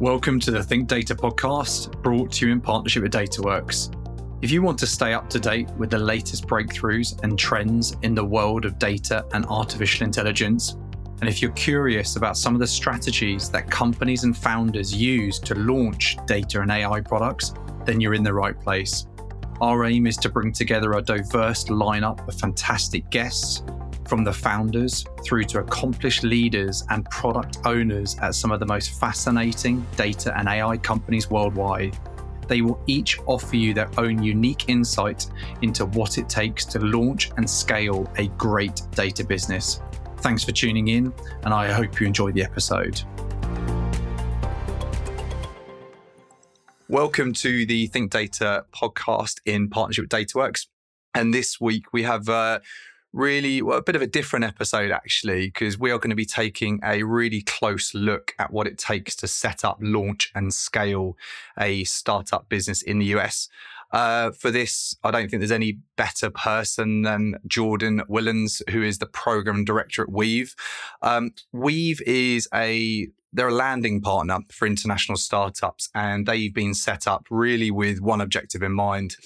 Welcome to the Think Data podcast, brought to you in partnership with DataWorks. If you want to stay up to date with the latest breakthroughs and trends in the world of data and artificial intelligence, and if you're curious about some of the strategies that companies and founders use to launch data and AI products, then you're in the right place. Our aim is to bring together a diverse lineup of fantastic guests from the founders through to accomplished leaders and product owners at some of the most fascinating data and AI companies worldwide. They will each offer you their own unique insight into what it takes to launch and scale a great data business. Thanks for tuning in, and I hope you enjoy the episode. Welcome to the Think Data podcast in partnership with DataWorks. And this week we have uh, really well, a bit of a different episode actually because we are going to be taking a really close look at what it takes to set up launch and scale a startup business in the us uh, for this, I don't think there's any better person than Jordyn Willens, who is the program director at Weve. Um, Weve is a they're a landing partner for international startups, and they've been set up really with one objective in mind,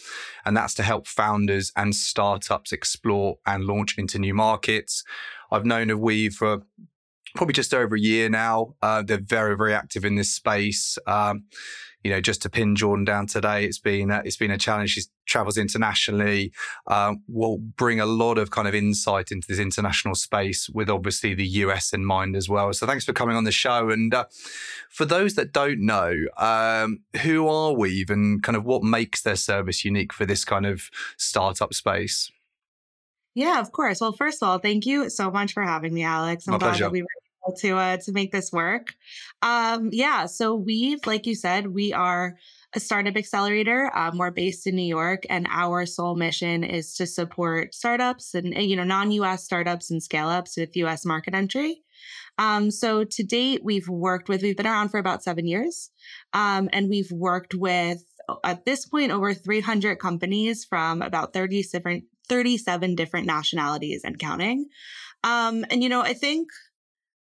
and that's to help founders and startups explore and launch into new markets. I've known of Weve for probably just over a year now. Uh, they're very, very active in this space. Um, you know, just to pin Jordyn down today, it's been a, it's been a challenge. She travels internationally. Um, will bring a lot of kind of insight into this international space, with obviously the US in mind as well. So thanks for coming on the show. And uh, for those that don't know, um, who are Weve and kind of what makes their service unique for this kind of startup space? Yeah, of course. Well, first of all, thank you so much for having me, Alex. I'm My glad pleasure. that we were to uh, to make this work. Um, yeah, so we've, like you said, we are a startup accelerator. Um, we're based in New York, and our sole mission is to support startups and you know non-US startups and scale-ups with US market entry. Um, so to date, we've worked with we've been around for about seven years, um, and we've worked with at this point over 300 companies from about 30 different 37 different nationalities and counting. Um, and you know, I think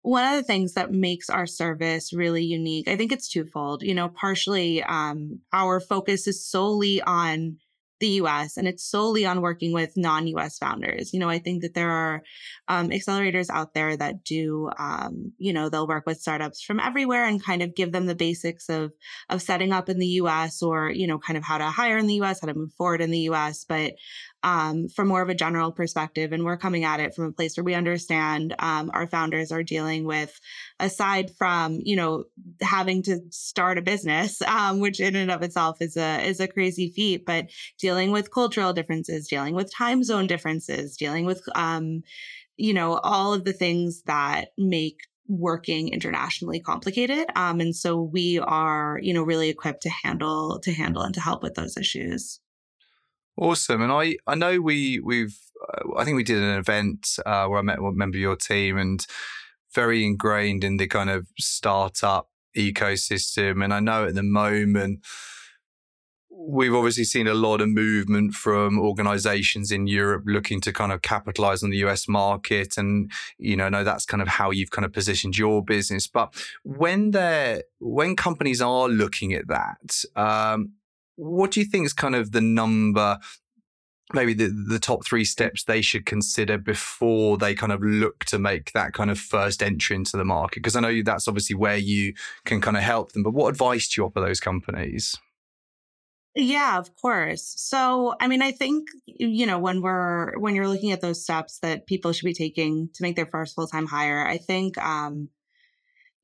one of the things that makes our service really unique, I think it's twofold. You know, partially um, our focus is solely on the US and it's solely on working with non US founders. You know, I think that there are um, accelerators out there that do, um, you know, they'll work with startups from everywhere and kind of give them the basics of, of setting up in the US or, you know, kind of how to hire in the US, how to move forward in the US. But um, from more of a general perspective. And we're coming at it from a place where we understand um, our founders are dealing with, aside from you know having to start a business, um, which in and of itself is a is a crazy feat, but dealing with cultural differences, dealing with time zone differences, dealing with um, you know all of the things that make working internationally complicated um, and so we are you know really equipped to handle to handle and to help with those issues Awesome, and I I know we we've uh, I think we did an event uh, where I met a member of your team and very ingrained in the kind of startup ecosystem, and I know at the moment we've obviously seen a lot of movement from organizations in Europe looking to kind of capitalize on the US market. And, you know, I know that's kind of how you've kind of positioned your business. But when they're, when companies are looking at that, um, what do you think is kind of the number maybe the, the top three steps they should consider before they kind of look to make that kind of first entry into the market? Because i know that's obviously where you can kind of help them but what advice do you offer those companies? Yeah of course. So i mean i think you know when we're when you're looking at those steps that people should be taking to make their first full-time hire i think um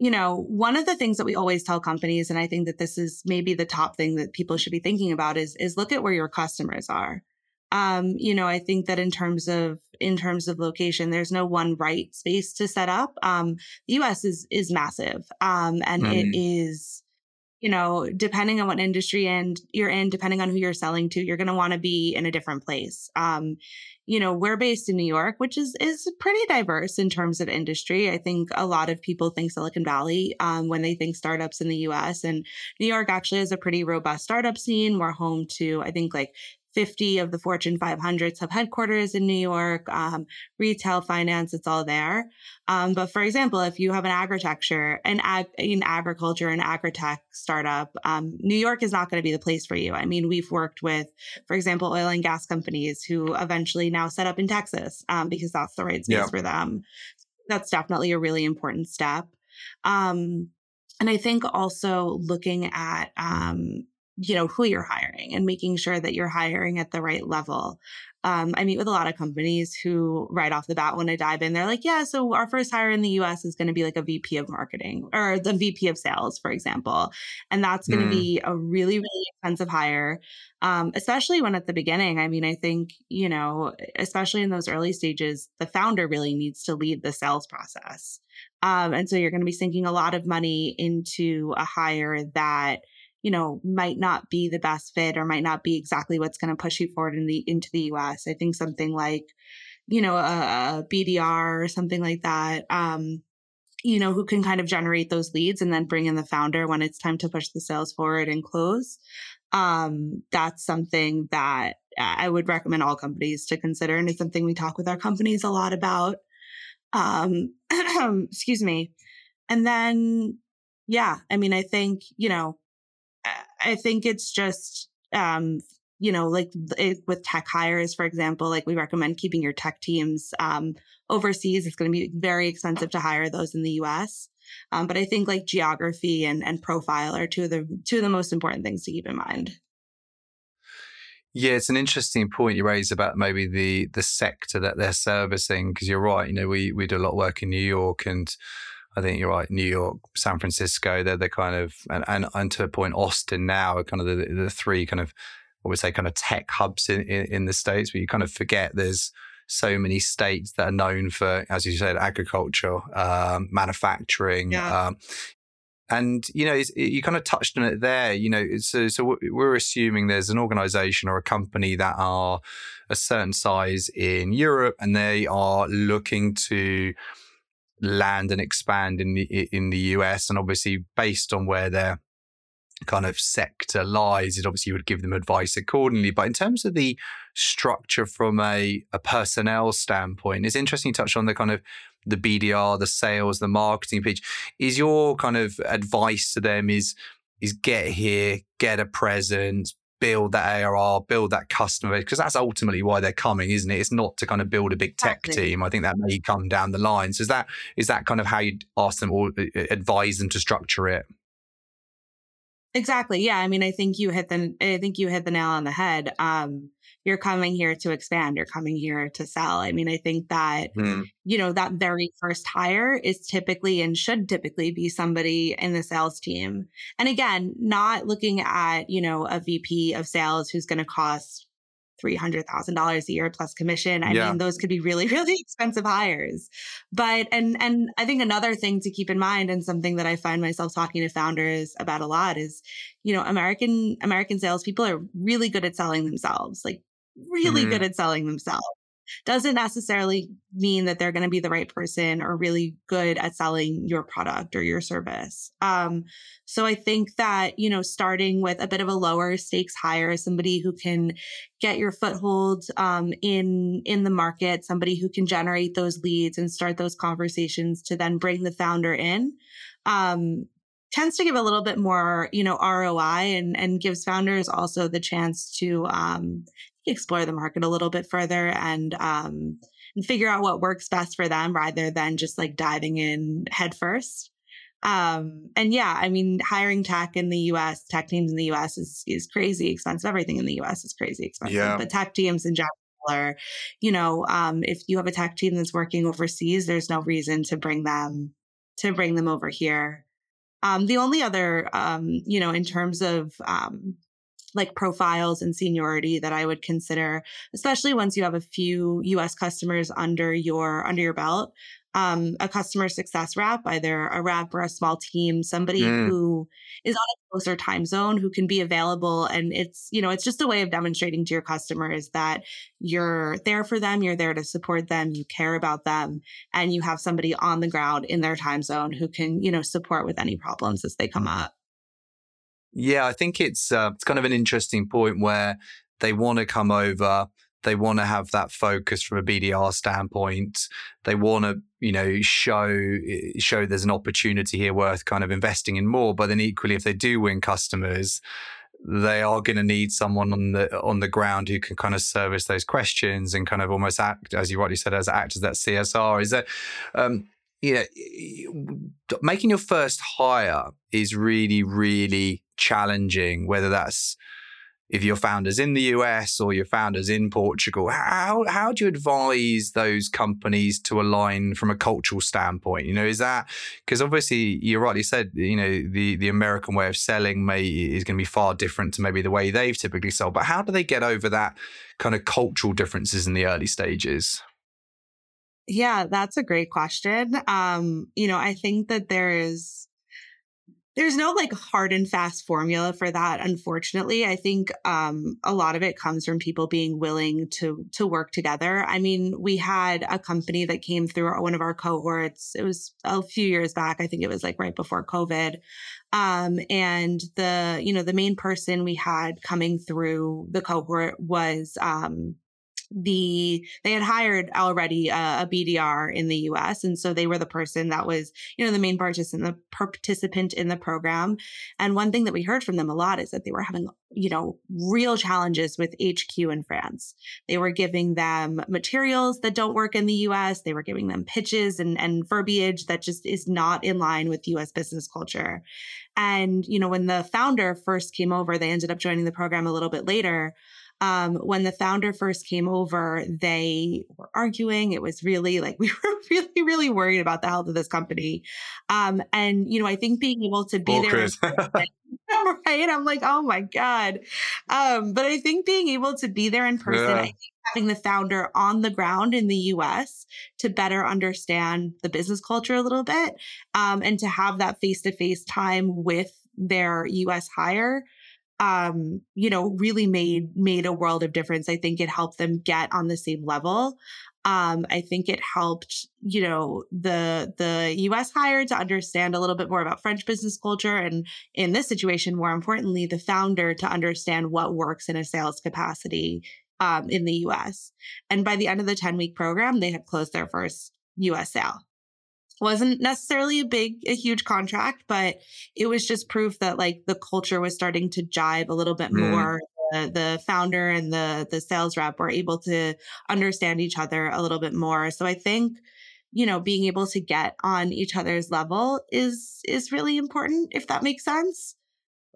you know, one of the things that we always tell companies, and I think that this is maybe the top thing that people should be thinking about is, is look at where your customers are. Um, you know, I think that in terms of in terms of location, there's no one right space to set up. Um, the U.S. is is massive, um, and mm. it is, you know, depending on what industry and you're in, depending on who you're selling to, you're going to want to be in a different place. Um, you know, we're based in New York, which is is pretty diverse in terms of industry. I think a lot of people think Silicon Valley um, when they think startups in the U.S. and New York actually has a pretty robust startup scene. We're home to I think like 50 of the Fortune 500s have headquarters in New York. Um, retail, finance, it's all there. Um, but for example, if you have an agriculture, an ag, in agriculture, an agritech startup, um, New York is not going to be the place for you. I mean, we've worked with, for example, oil and gas companies who eventually now set up in Texas um, because that's the right space yeah. for them. That's definitely a really important step. Um, and I think also looking at um, you know who you're hiring and making sure that you're hiring at the right level um, i meet with a lot of companies who right off the bat when i dive in they're like yeah so our first hire in the us is going to be like a vp of marketing or the vp of sales for example and that's going to mm. be a really really expensive hire um, especially when at the beginning i mean i think you know especially in those early stages the founder really needs to lead the sales process um, and so you're going to be sinking a lot of money into a hire that you know, might not be the best fit or might not be exactly what's going to push you forward in the into the US. I think something like, you know, a, a BDR or something like that, um, you know, who can kind of generate those leads and then bring in the founder when it's time to push the sales forward and close. Um, that's something that I would recommend all companies to consider. And it's something we talk with our companies a lot about. Um, excuse me. And then, yeah, I mean, I think, you know, I think it's just, um, you know, like it, with tech hires, for example, like we recommend keeping your tech teams um, overseas. It's going to be very expensive to hire those in the U.S. Um, but I think like geography and, and profile are two of the two of the most important things to keep in mind. Yeah, it's an interesting point you raise about maybe the the sector that they're servicing because you're right. You know, we we do a lot of work in New York and I think you're right. New York, San Francisco, they're the kind of, and, and, and to a point, Austin now are kind of the, the three kind of, what would say, kind of tech hubs in, in, in the States, but you kind of forget there's so many states that are known for, as you said, agriculture, um, manufacturing. Yeah. Um, and you know, you kind of touched on it there. You know, so so we're assuming there's an organisation or a company that are a certain size in Europe, and they are looking to land and expand in the in the US, and obviously based on where their kind of sector lies, it obviously would give them advice accordingly. But in terms of the structure from a, a personnel standpoint, it's interesting you touch on the kind of the BDR, the sales, the marketing pitch. Is your kind of advice to them is is get here, get a presence, build that ARR, build that customer base, because that's ultimately why they're coming, isn't it? It's not to kind of build a big tech exactly. team. I think that may come down the line. So is that is that kind of how you ask them or uh, uh, advise them to structure it? Exactly. Yeah. I mean, I think you hit the I think you hit the nail on the head. Um, you're coming here to expand you're coming here to sell i mean i think that mm. you know that very first hire is typically and should typically be somebody in the sales team and again not looking at you know a vp of sales who's going to cost $300,000 a year plus commission. I yeah. mean, those could be really, really expensive hires. But, and, and I think another thing to keep in mind and something that I find myself talking to founders about a lot is, you know, American, American salespeople are really good at selling themselves. Like really mm-hmm. good at selling themselves doesn't necessarily mean that they're going to be the right person or really good at selling your product or your service. Um, so I think that, you know, starting with a bit of a lower stakes hire, somebody who can get your foothold um, in in the market, somebody who can generate those leads and start those conversations to then bring the founder in. Um, tends to give a little bit more, you know, ROI and and gives founders also the chance to um, explore the market a little bit further and um, and figure out what works best for them rather than just like diving in headfirst. Um, and yeah, I mean, hiring tech in the US, tech teams in the US is is crazy expensive. Everything in the US is crazy expensive. Yeah. But tech teams in general are, you know, um, if you have a tech team that's working overseas, there's no reason to bring them to bring them over here. Um, the only other, um, you know, in terms of um, like profiles and seniority that I would consider, especially once you have a few US customers under your under your belt. Um, a customer success rep, either a rep or a small team, somebody mm. who is on a closer time zone who can be available. And it's, you know, it's just a way of demonstrating to your customers that you're there for them, you're there to support them, you care about them, and you have somebody on the ground in their time zone who can, you know, support with any problems as they come up. Yeah, I think it's uh, it's kind of an interesting point where they want to come over they want to have that focus from a BDR standpoint. They want to, you know, show show there's an opportunity here worth kind of investing in more. But then equally, if they do win customers, they are going to need someone on the on the ground who can kind of service those questions and kind of almost act, as you rightly said, as act as that CSR. Is that, um, know, making your first hire is really really challenging. Whether that's if your founders in the US or your founders in Portugal, how how do you advise those companies to align from a cultural standpoint? You know, is that because obviously you rightly said, you know, the the American way of selling may is going to be far different to maybe the way they've typically sold. But how do they get over that kind of cultural differences in the early stages? Yeah, that's a great question. Um, you know, I think that there is there's no like hard and fast formula for that unfortunately. I think um, a lot of it comes from people being willing to to work together. I mean we had a company that came through one of our cohorts. It was a few years back. I think it was like right before covid. Um, and the you know the main person we had coming through the cohort was um, the they had hired already a, a, BDR in the US and so they were the person that was you know the main participant the participant in the program. And one thing that we heard from them a lot is that they were having you know real challenges with HQ in France. They were giving them materials that don't work in the US they were giving them pitches and and verbiage that just is not in line with US business culture. And you know when the founder first came over they ended up joining the program a little bit later um, when the founder first came over, they were arguing. It was really like we were really, really worried about the health of this company. Um, and you know, I think being able to be there, right? I'm like, oh my god. Um, but I think being able to be there in person, yeah. I think having the founder on the ground in the U.S. to better understand the business culture a little bit, um, and to have that face to face time with their U.S. hire um, you know, really made made a world of difference. I think it helped them get on the same level. Um, I think it helped, you know, the the US hire to understand a little bit more about French business culture and in this situation, more importantly, the founder to understand what works in a sales capacity um, in the US. And by the end of the 10 week program, they had closed their first US sale wasn't necessarily a big a huge contract but it was just proof that like the culture was starting to jive a little bit mm. more. The, the founder and the the sales rep were able to understand each other a little bit more. So i think you know being able to get on each other's level is is really important if that makes sense.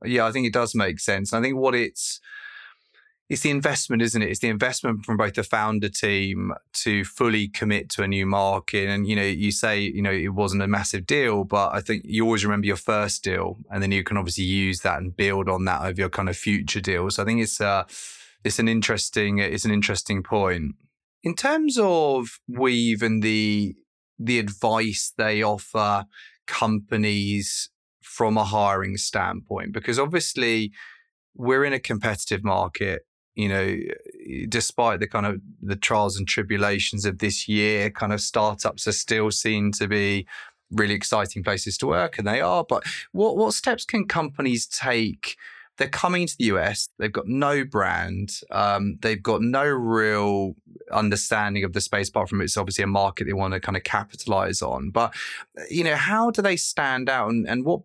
Yeah i think it does make sense. I think what it's it's the investment, isn't it? It's the investment from both the founder team to fully commit to a new market. And, you know, you say, you know, it wasn't a massive deal, but I think you always remember your first deal and then you can obviously use that and build on that over your kind of future deals. So I think it's, uh, it's an interesting, it's an interesting point. In terms of Weve and the, the advice they offer companies from a hiring standpoint, because obviously, we're in a competitive market you know, despite the kind of the trials and tribulations of this year, kind of startups are still seen to be really exciting places to work, and they are. But what what steps can companies take? They're coming to the US. They've got no brand. Um, they've got no real understanding of the space, apart from it's obviously a market they want to kind of capitalize on. But you know, how do they stand out, and, and what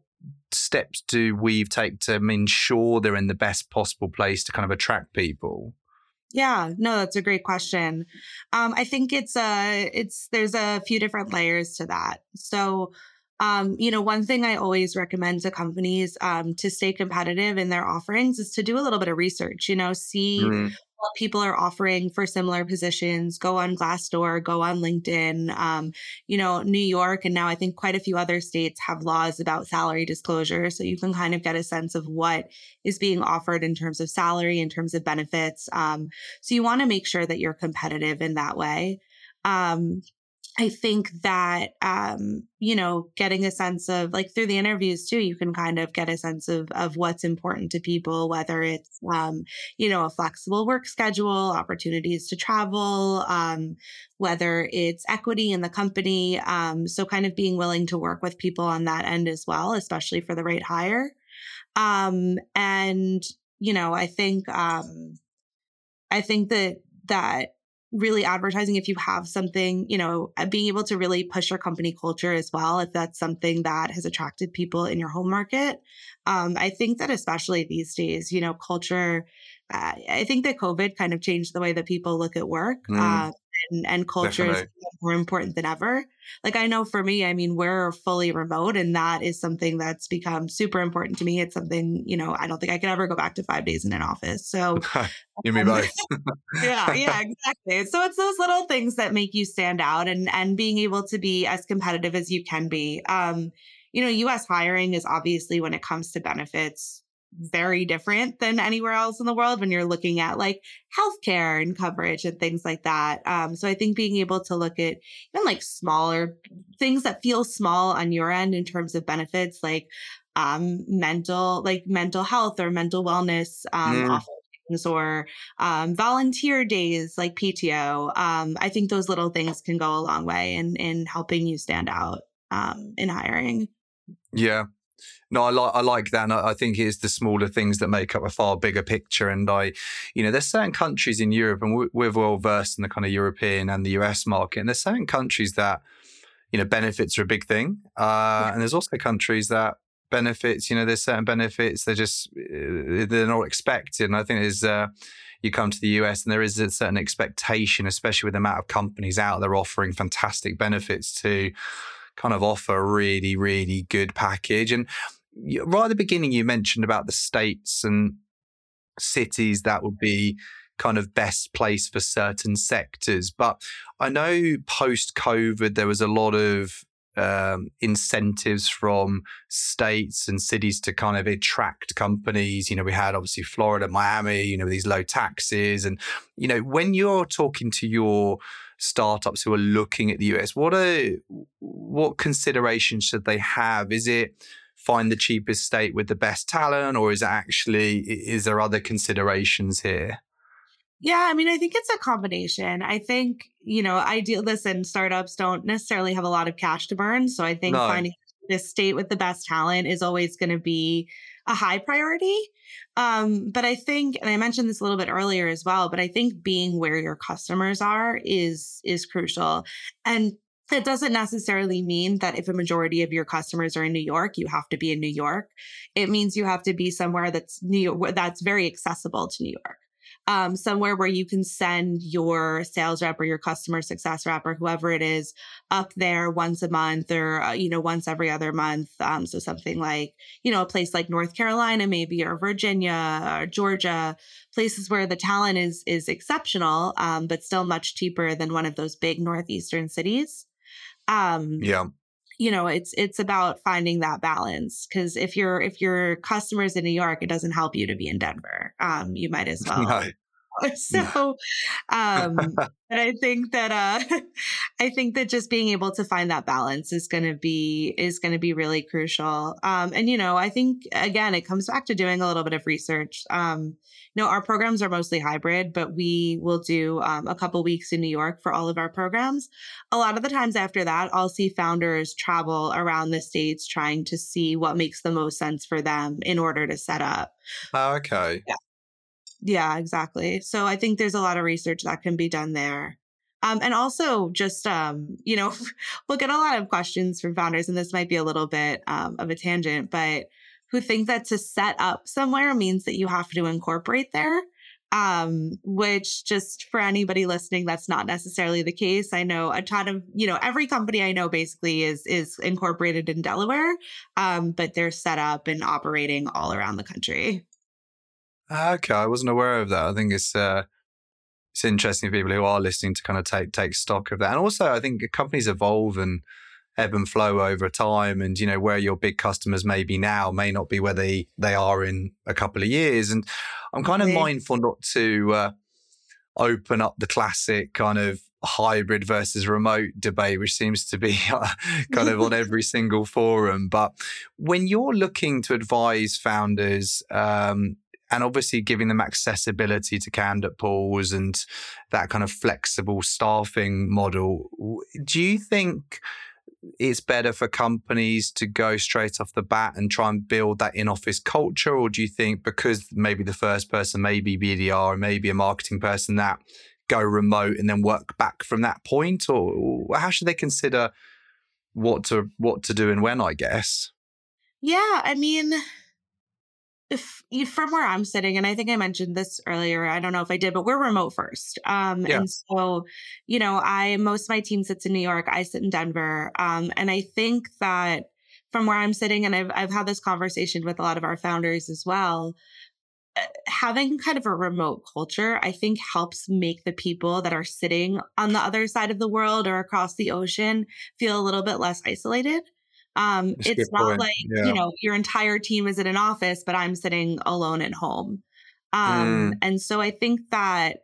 steps do Weve take to ensure they're in the best possible place to kind of attract people? Yeah, no, that's a great question. Um, I think it's a, uh, it's there's a few different layers to that. So, um, you know, one thing I always recommend to companies um, to stay competitive in their offerings is to do a little bit of research. You know, see mm what people are offering for similar positions. Go on Glassdoor, go on LinkedIn. Um, you know, New York and now I think quite a few other states have laws about salary disclosure. So you can kind of get a sense of what is being offered in terms of salary, in terms of benefits. Um, so you want to make sure that you're competitive in that way. Um, I think that, um, you know, getting a sense of like through the interviews too, you can kind of get a sense of, of what's important to people, whether it's, um, you know, a flexible work schedule, opportunities to travel, um, whether it's equity in the company. Um, so kind of being willing to work with people on that end as well, especially for the right hire. Um, and, you know, I think, um, I think that that really advertising if you have something you know uh, being able to really push your company culture as well if that's something that has attracted people in your home market um, i think that especially these days you know culture uh, i think that covid kind of changed the way that people look at work mm. uh, and, and culture Definitely. is more important than ever. Like I know for me, I mean, we're fully remote and that is something that's become super important to me. It's something, you know, I don't think I could ever go back to five days in an office. So you mean both. yeah, yeah, exactly. So it's those little things that make you stand out and and being able to be as competitive as you can be. Um, you know, US hiring is obviously when it comes to benefits very different than anywhere else in the world when you're looking at like healthcare and coverage and things like that. Um, so I think being able to look at even like smaller things that feel small on your end in terms of benefits, like um, mental, like mental health or mental wellness um, mm. or um, volunteer days like PTO. Um, I think those little things can go a long way in in helping you stand out um, in hiring. Yeah, no, I like I like that. And I, I think it's the smaller things that make up a far bigger picture. And I, you know, there's certain countries in Europe, and we're well versed in the kind of European and the US market. And there's certain countries that, you know, benefits are a big thing. Uh, yeah. And there's also countries that benefits, you know, there's certain benefits they're just uh, they're not expected. And I think there's. Uh, you come to the US and there is a certain expectation, especially with the amount of companies out there offering fantastic benefits to kind of offer a really, really good package. And right at the beginning, you mentioned about the states and cities that would be kind of best place for certain sectors. But I know post COVID, there was a lot of um, incentives from states and cities to kind of attract companies. You know, we had obviously Florida, Miami, you know, these low taxes. And, you know, when you're talking to your startups who are looking at the US, what are what considerations should they have? Is it find the cheapest state with the best talent, or is it actually is there other considerations here? Yeah, I mean, I think it's a combination. I think, you know, ideal listen, startups don't necessarily have a lot of cash to burn. So I think no. finding this state with the best talent is always going to be a high priority. Um, but I think, and I mentioned this a little bit earlier as well, but I think being where your customers are is is crucial. And it doesn't necessarily mean that if a majority of your customers are in New York, you have to be in New York. It means you have to be somewhere that's New York, that's very accessible to New York. Um, somewhere where you can send your sales rep or your customer success rep or whoever it is up there once a month or uh, you know once every other month. Um, so something like you know a place like North Carolina maybe or Virginia or Georgia, places where the talent is is exceptional, um, but still much cheaper than one of those big northeastern cities. Um, yeah you know it's it's about finding that balance because if your if your customers in new york it doesn't help you to be in denver um you might as well no. so um but i think that uh i think that just being able to find that balance is going to be is going to be really crucial. Um and you know i think again it comes back to doing a little bit of research. Um you know our programs are mostly hybrid but we will do um, a couple weeks in new york for all of our programs. A lot of the times after that i'll see founders travel around the states trying to see what makes the most sense for them in order to set up. Oh, okay. Yeah yeah, exactly. So I think there's a lot of research that can be done there. Um, and also just, um, you know, we'll get a lot of questions from founders, and this might be a little bit um, of a tangent, but who think that to set up somewhere means that you have to incorporate there. Um, which just for anybody listening, that's not necessarily the case. I know a ton of, you know, every company I know basically is is incorporated in Delaware, um, but they're set up and operating all around the country. Okay, I wasn't aware of that. I think it's uh, it's interesting for people who are listening to kind of take take stock of that. And also, I think companies evolve and ebb and flow over time, and you know where your big customers may be now may not be where they they are in a couple of years. And I'm kind of mindful not to uh, open up the classic kind of hybrid versus remote debate, which seems to be kind of on every single forum. But when you're looking to advise founders um, and obviously giving them accessibility to candidate pools and that kind of flexible staffing model. Do you think it's better for companies to go straight off the bat and try and build that in office culture? Or do you think because maybe the first person may be BDR maybe a marketing person that go remote and then work back from that point? Or how should they consider what to what to do and when, I guess? Yeah, I mean, if from where I'm sitting, and I think I mentioned this earlier, I don't know if I did, but we're remote first. Um, yeah. and so, you know, I most of my team sits in New York, I sit in Denver. Um, and I think that from where I'm sitting, and I've I've had this conversation with a lot of our founders as well. Uh, having kind of a remote culture, I think helps make the people that are sitting on the other side of the world or across the ocean feel a little bit less isolated. Um, it's not point. like, yeah. you know, your entire team is in an office, but I'm sitting alone at home. Um, mm. And so I think that,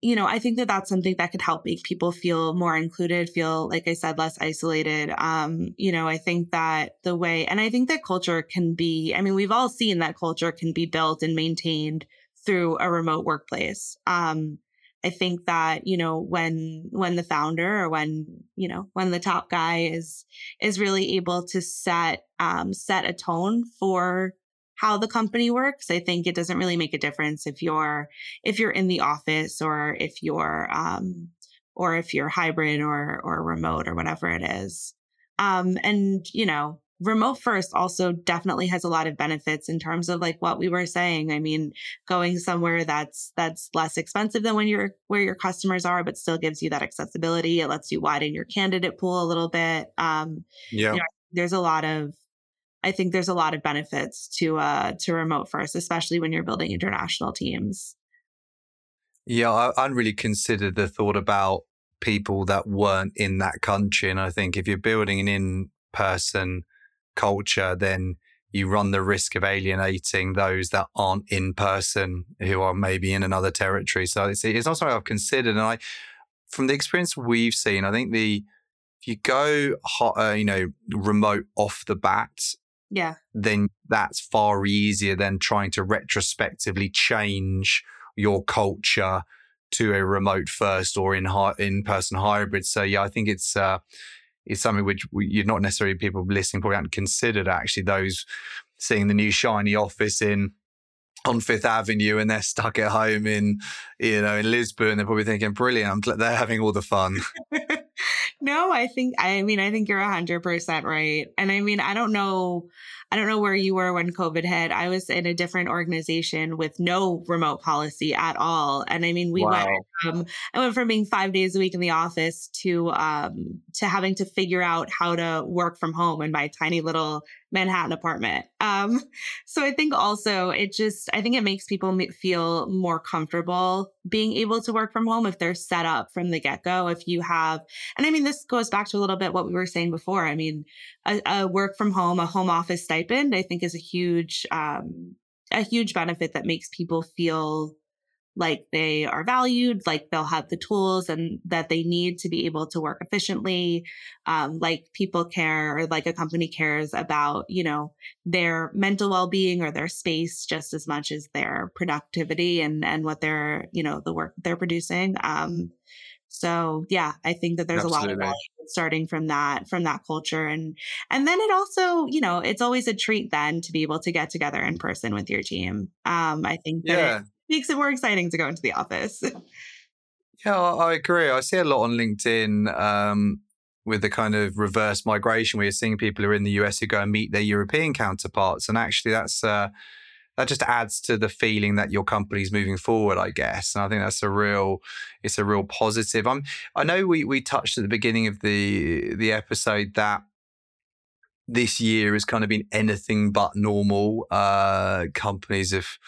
you know, I think that that's something that could help make people feel more included, feel, like I said, less isolated. Um, you know, I think that the way, and I think that culture can be, I mean, we've all seen that culture can be built and maintained through a remote workplace. Um, I think that, you know, when when the founder or when, you know, when the top guy is is really able to set um set a tone for how the company works, I think it doesn't really make a difference if you're if you're in the office or if you're um or if you're hybrid or or remote or whatever it is. Um and, you know, remote first also definitely has a lot of benefits in terms of like what we were saying. I mean, going somewhere that's that's less expensive than when you're where your customers are, but still gives you that accessibility. It lets you widen your candidate pool a little bit. Um, yeah, you know, there's a lot of I think there's a lot of benefits to uh to remote first, especially when you're building international teams. Yeah, I, I really considered the thought about people that weren't in that country. And I think if you're building an in person culture, then you run the risk of alienating those that aren't in person who are maybe in another territory. So it's, it's not something I've considered. And I, from the experience we've seen, I think the, if you go, hot, uh, you know, remote off the bat, yeah, then that's far easier than trying to retrospectively change your culture to a remote first or in in person hybrid. So yeah, I think it's uh, is something which you're not necessarily people listening probably haven't considered actually those seeing the new shiny office in on Fifth Avenue and they're stuck at home in you know in Lisbon they're probably thinking brilliant they're having all the fun. No I think I mean I think you're 100% right. And I mean I don't know I don't know where you were when COVID hit. I was in a different organization with no remote policy at all. And I mean, we wow. went from, I went from being five days a week in the office to, um, to having to figure out how to work from home in my tiny little Manhattan apartment. Um, so I think also it just, I think it makes people feel more comfortable being able to work from home if they're set up from the get go. If you have, and I mean, this goes back to a little bit what we were saying before. I mean, a, a work from home, a home office stipend, I think is a huge, um, a huge benefit that makes people feel like they are valued, like they'll have the tools and that they need to be able to work efficiently, um, like people care or like a company cares about, you know, their mental well-being or their space just as much as their productivity and and what they're, you know, the work they're producing. Um, so yeah, I think that there's Absolutely. a lot of value starting from that from that culture and and then it also, you know, it's always a treat then to be able to get together in person with your team. Um, I think that yeah. Makes it more exciting to go into the office. yeah, I agree. I see a lot on LinkedIn um, with the kind of reverse migration where you're seeing people who are in the US who go and meet their European counterparts, and actually that's. Uh, that just adds to the feeling that your company's moving forward, I guess. And I think that's a real, it's a real positive. I'm, I know we we touched at the beginning of the the episode that this year has kind of been anything but normal. Uh, companies have,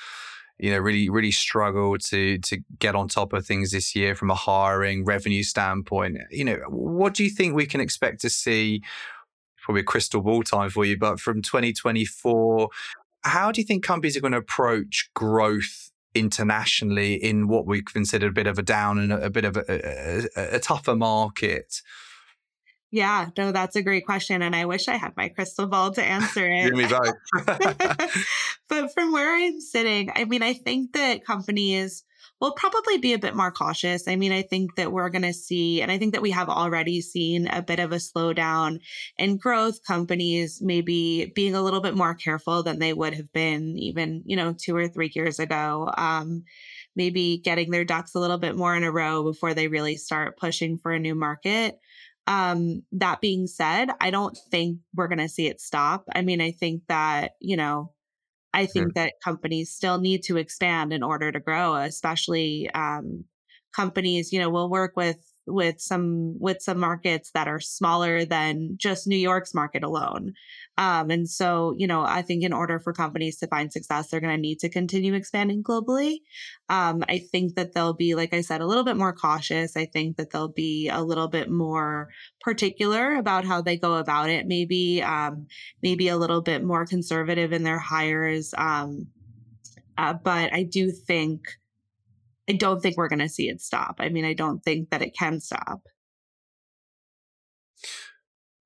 you know, really really struggled to to get on top of things this year from a hiring revenue standpoint. You know, what do you think we can expect to see? Probably a crystal ball time for you, but from 2024, how do you think companies are going to approach growth internationally in what we consider a bit of a down and a, a bit of a, a, a tougher market? Yeah, no, that's a great question. And I wish I had my crystal ball to answer it. me both. but from where I'm sitting, I mean, I think that companies, we'll probably be a bit more cautious. I mean, I think that we're going to see, and I think that we have already seen a bit of a slowdown in growth. Companies maybe being a little bit more careful than they would have been even, you know, two or three years ago. Um, maybe getting their ducks a little bit more in a row before they really start pushing for a new market. Um, that being said, I don't think we're going to see it stop. I mean, I think that, you know, I think sure. that companies still need to expand in order to grow, especially um, companies, you know, will work with with some with some markets that are smaller than just New York's market alone. Um, and so, you know, I think in order for companies to find success, they're going to need to continue expanding globally. Um, I think that they'll be, like I said, a little bit more cautious. I think that they'll be a little bit more particular about how they go about it. Maybe, um, maybe a little bit more conservative in their hires. Um, uh, but I do think, I don't think we're going to see it stop. I mean, I don't think that it can stop.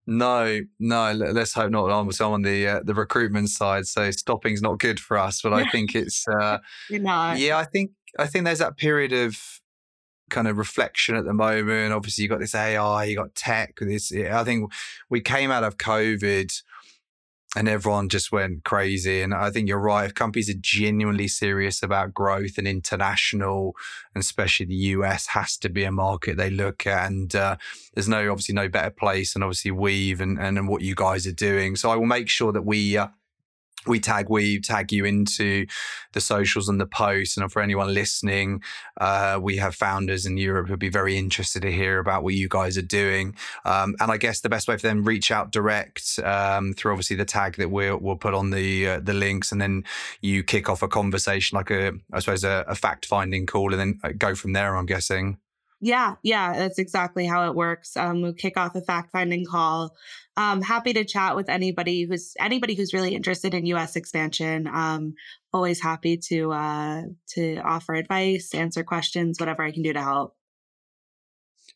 No, no. Let's hope not. I'm on the uh, the recruitment side, so stopping's not good for us. But I think it's uh, yeah. I think I think there's that period of kind of reflection at the moment. Obviously, you got this AI, you got tech. This, I think we came out of COVID and everyone just went crazy. And I think you're right. If companies are genuinely serious about growth and international, and especially the US, has to be a market they look at. And uh, there's no obviously no better place, and obviously Weve and, and and what you guys are doing. So I will make sure that we. Uh, we tag we tag you into the socials and the posts and for anyone listening uh, we have founders in europe who'd be very interested to hear about what you guys are doing. Um, and i guess the best way for them reach out direct um, through obviously the tag that we'll, we'll put on the uh, the links and then you kick off a conversation like a i suppose a, a fact finding call and then uh, go from there i'm guessing yeah, yeah, that's exactly how it works. Um, we'll kick off a fact finding call. Um, happy to chat with anybody who's anybody who's really interested in U.S. expansion. Um, always happy to uh, to offer advice, answer questions, whatever I can do to help.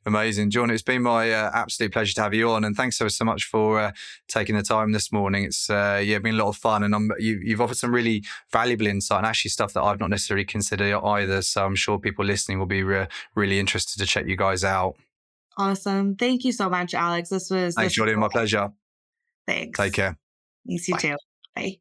Amazing, John. It's been my uh, absolute pleasure to have you on, and thanks so so much for uh, taking the time this morning. It's uh, yeah, been a lot of fun, and I'm, you, have offered some really valuable insight and actually stuff that I've not necessarily considered either. So I'm sure people listening will be re- really interested to check you guys out. Awesome. Thank you so much, Alex. This was thanks, Jordyn. My pleasure. Thanks. Take care. Thanks you Bye. too. Bye.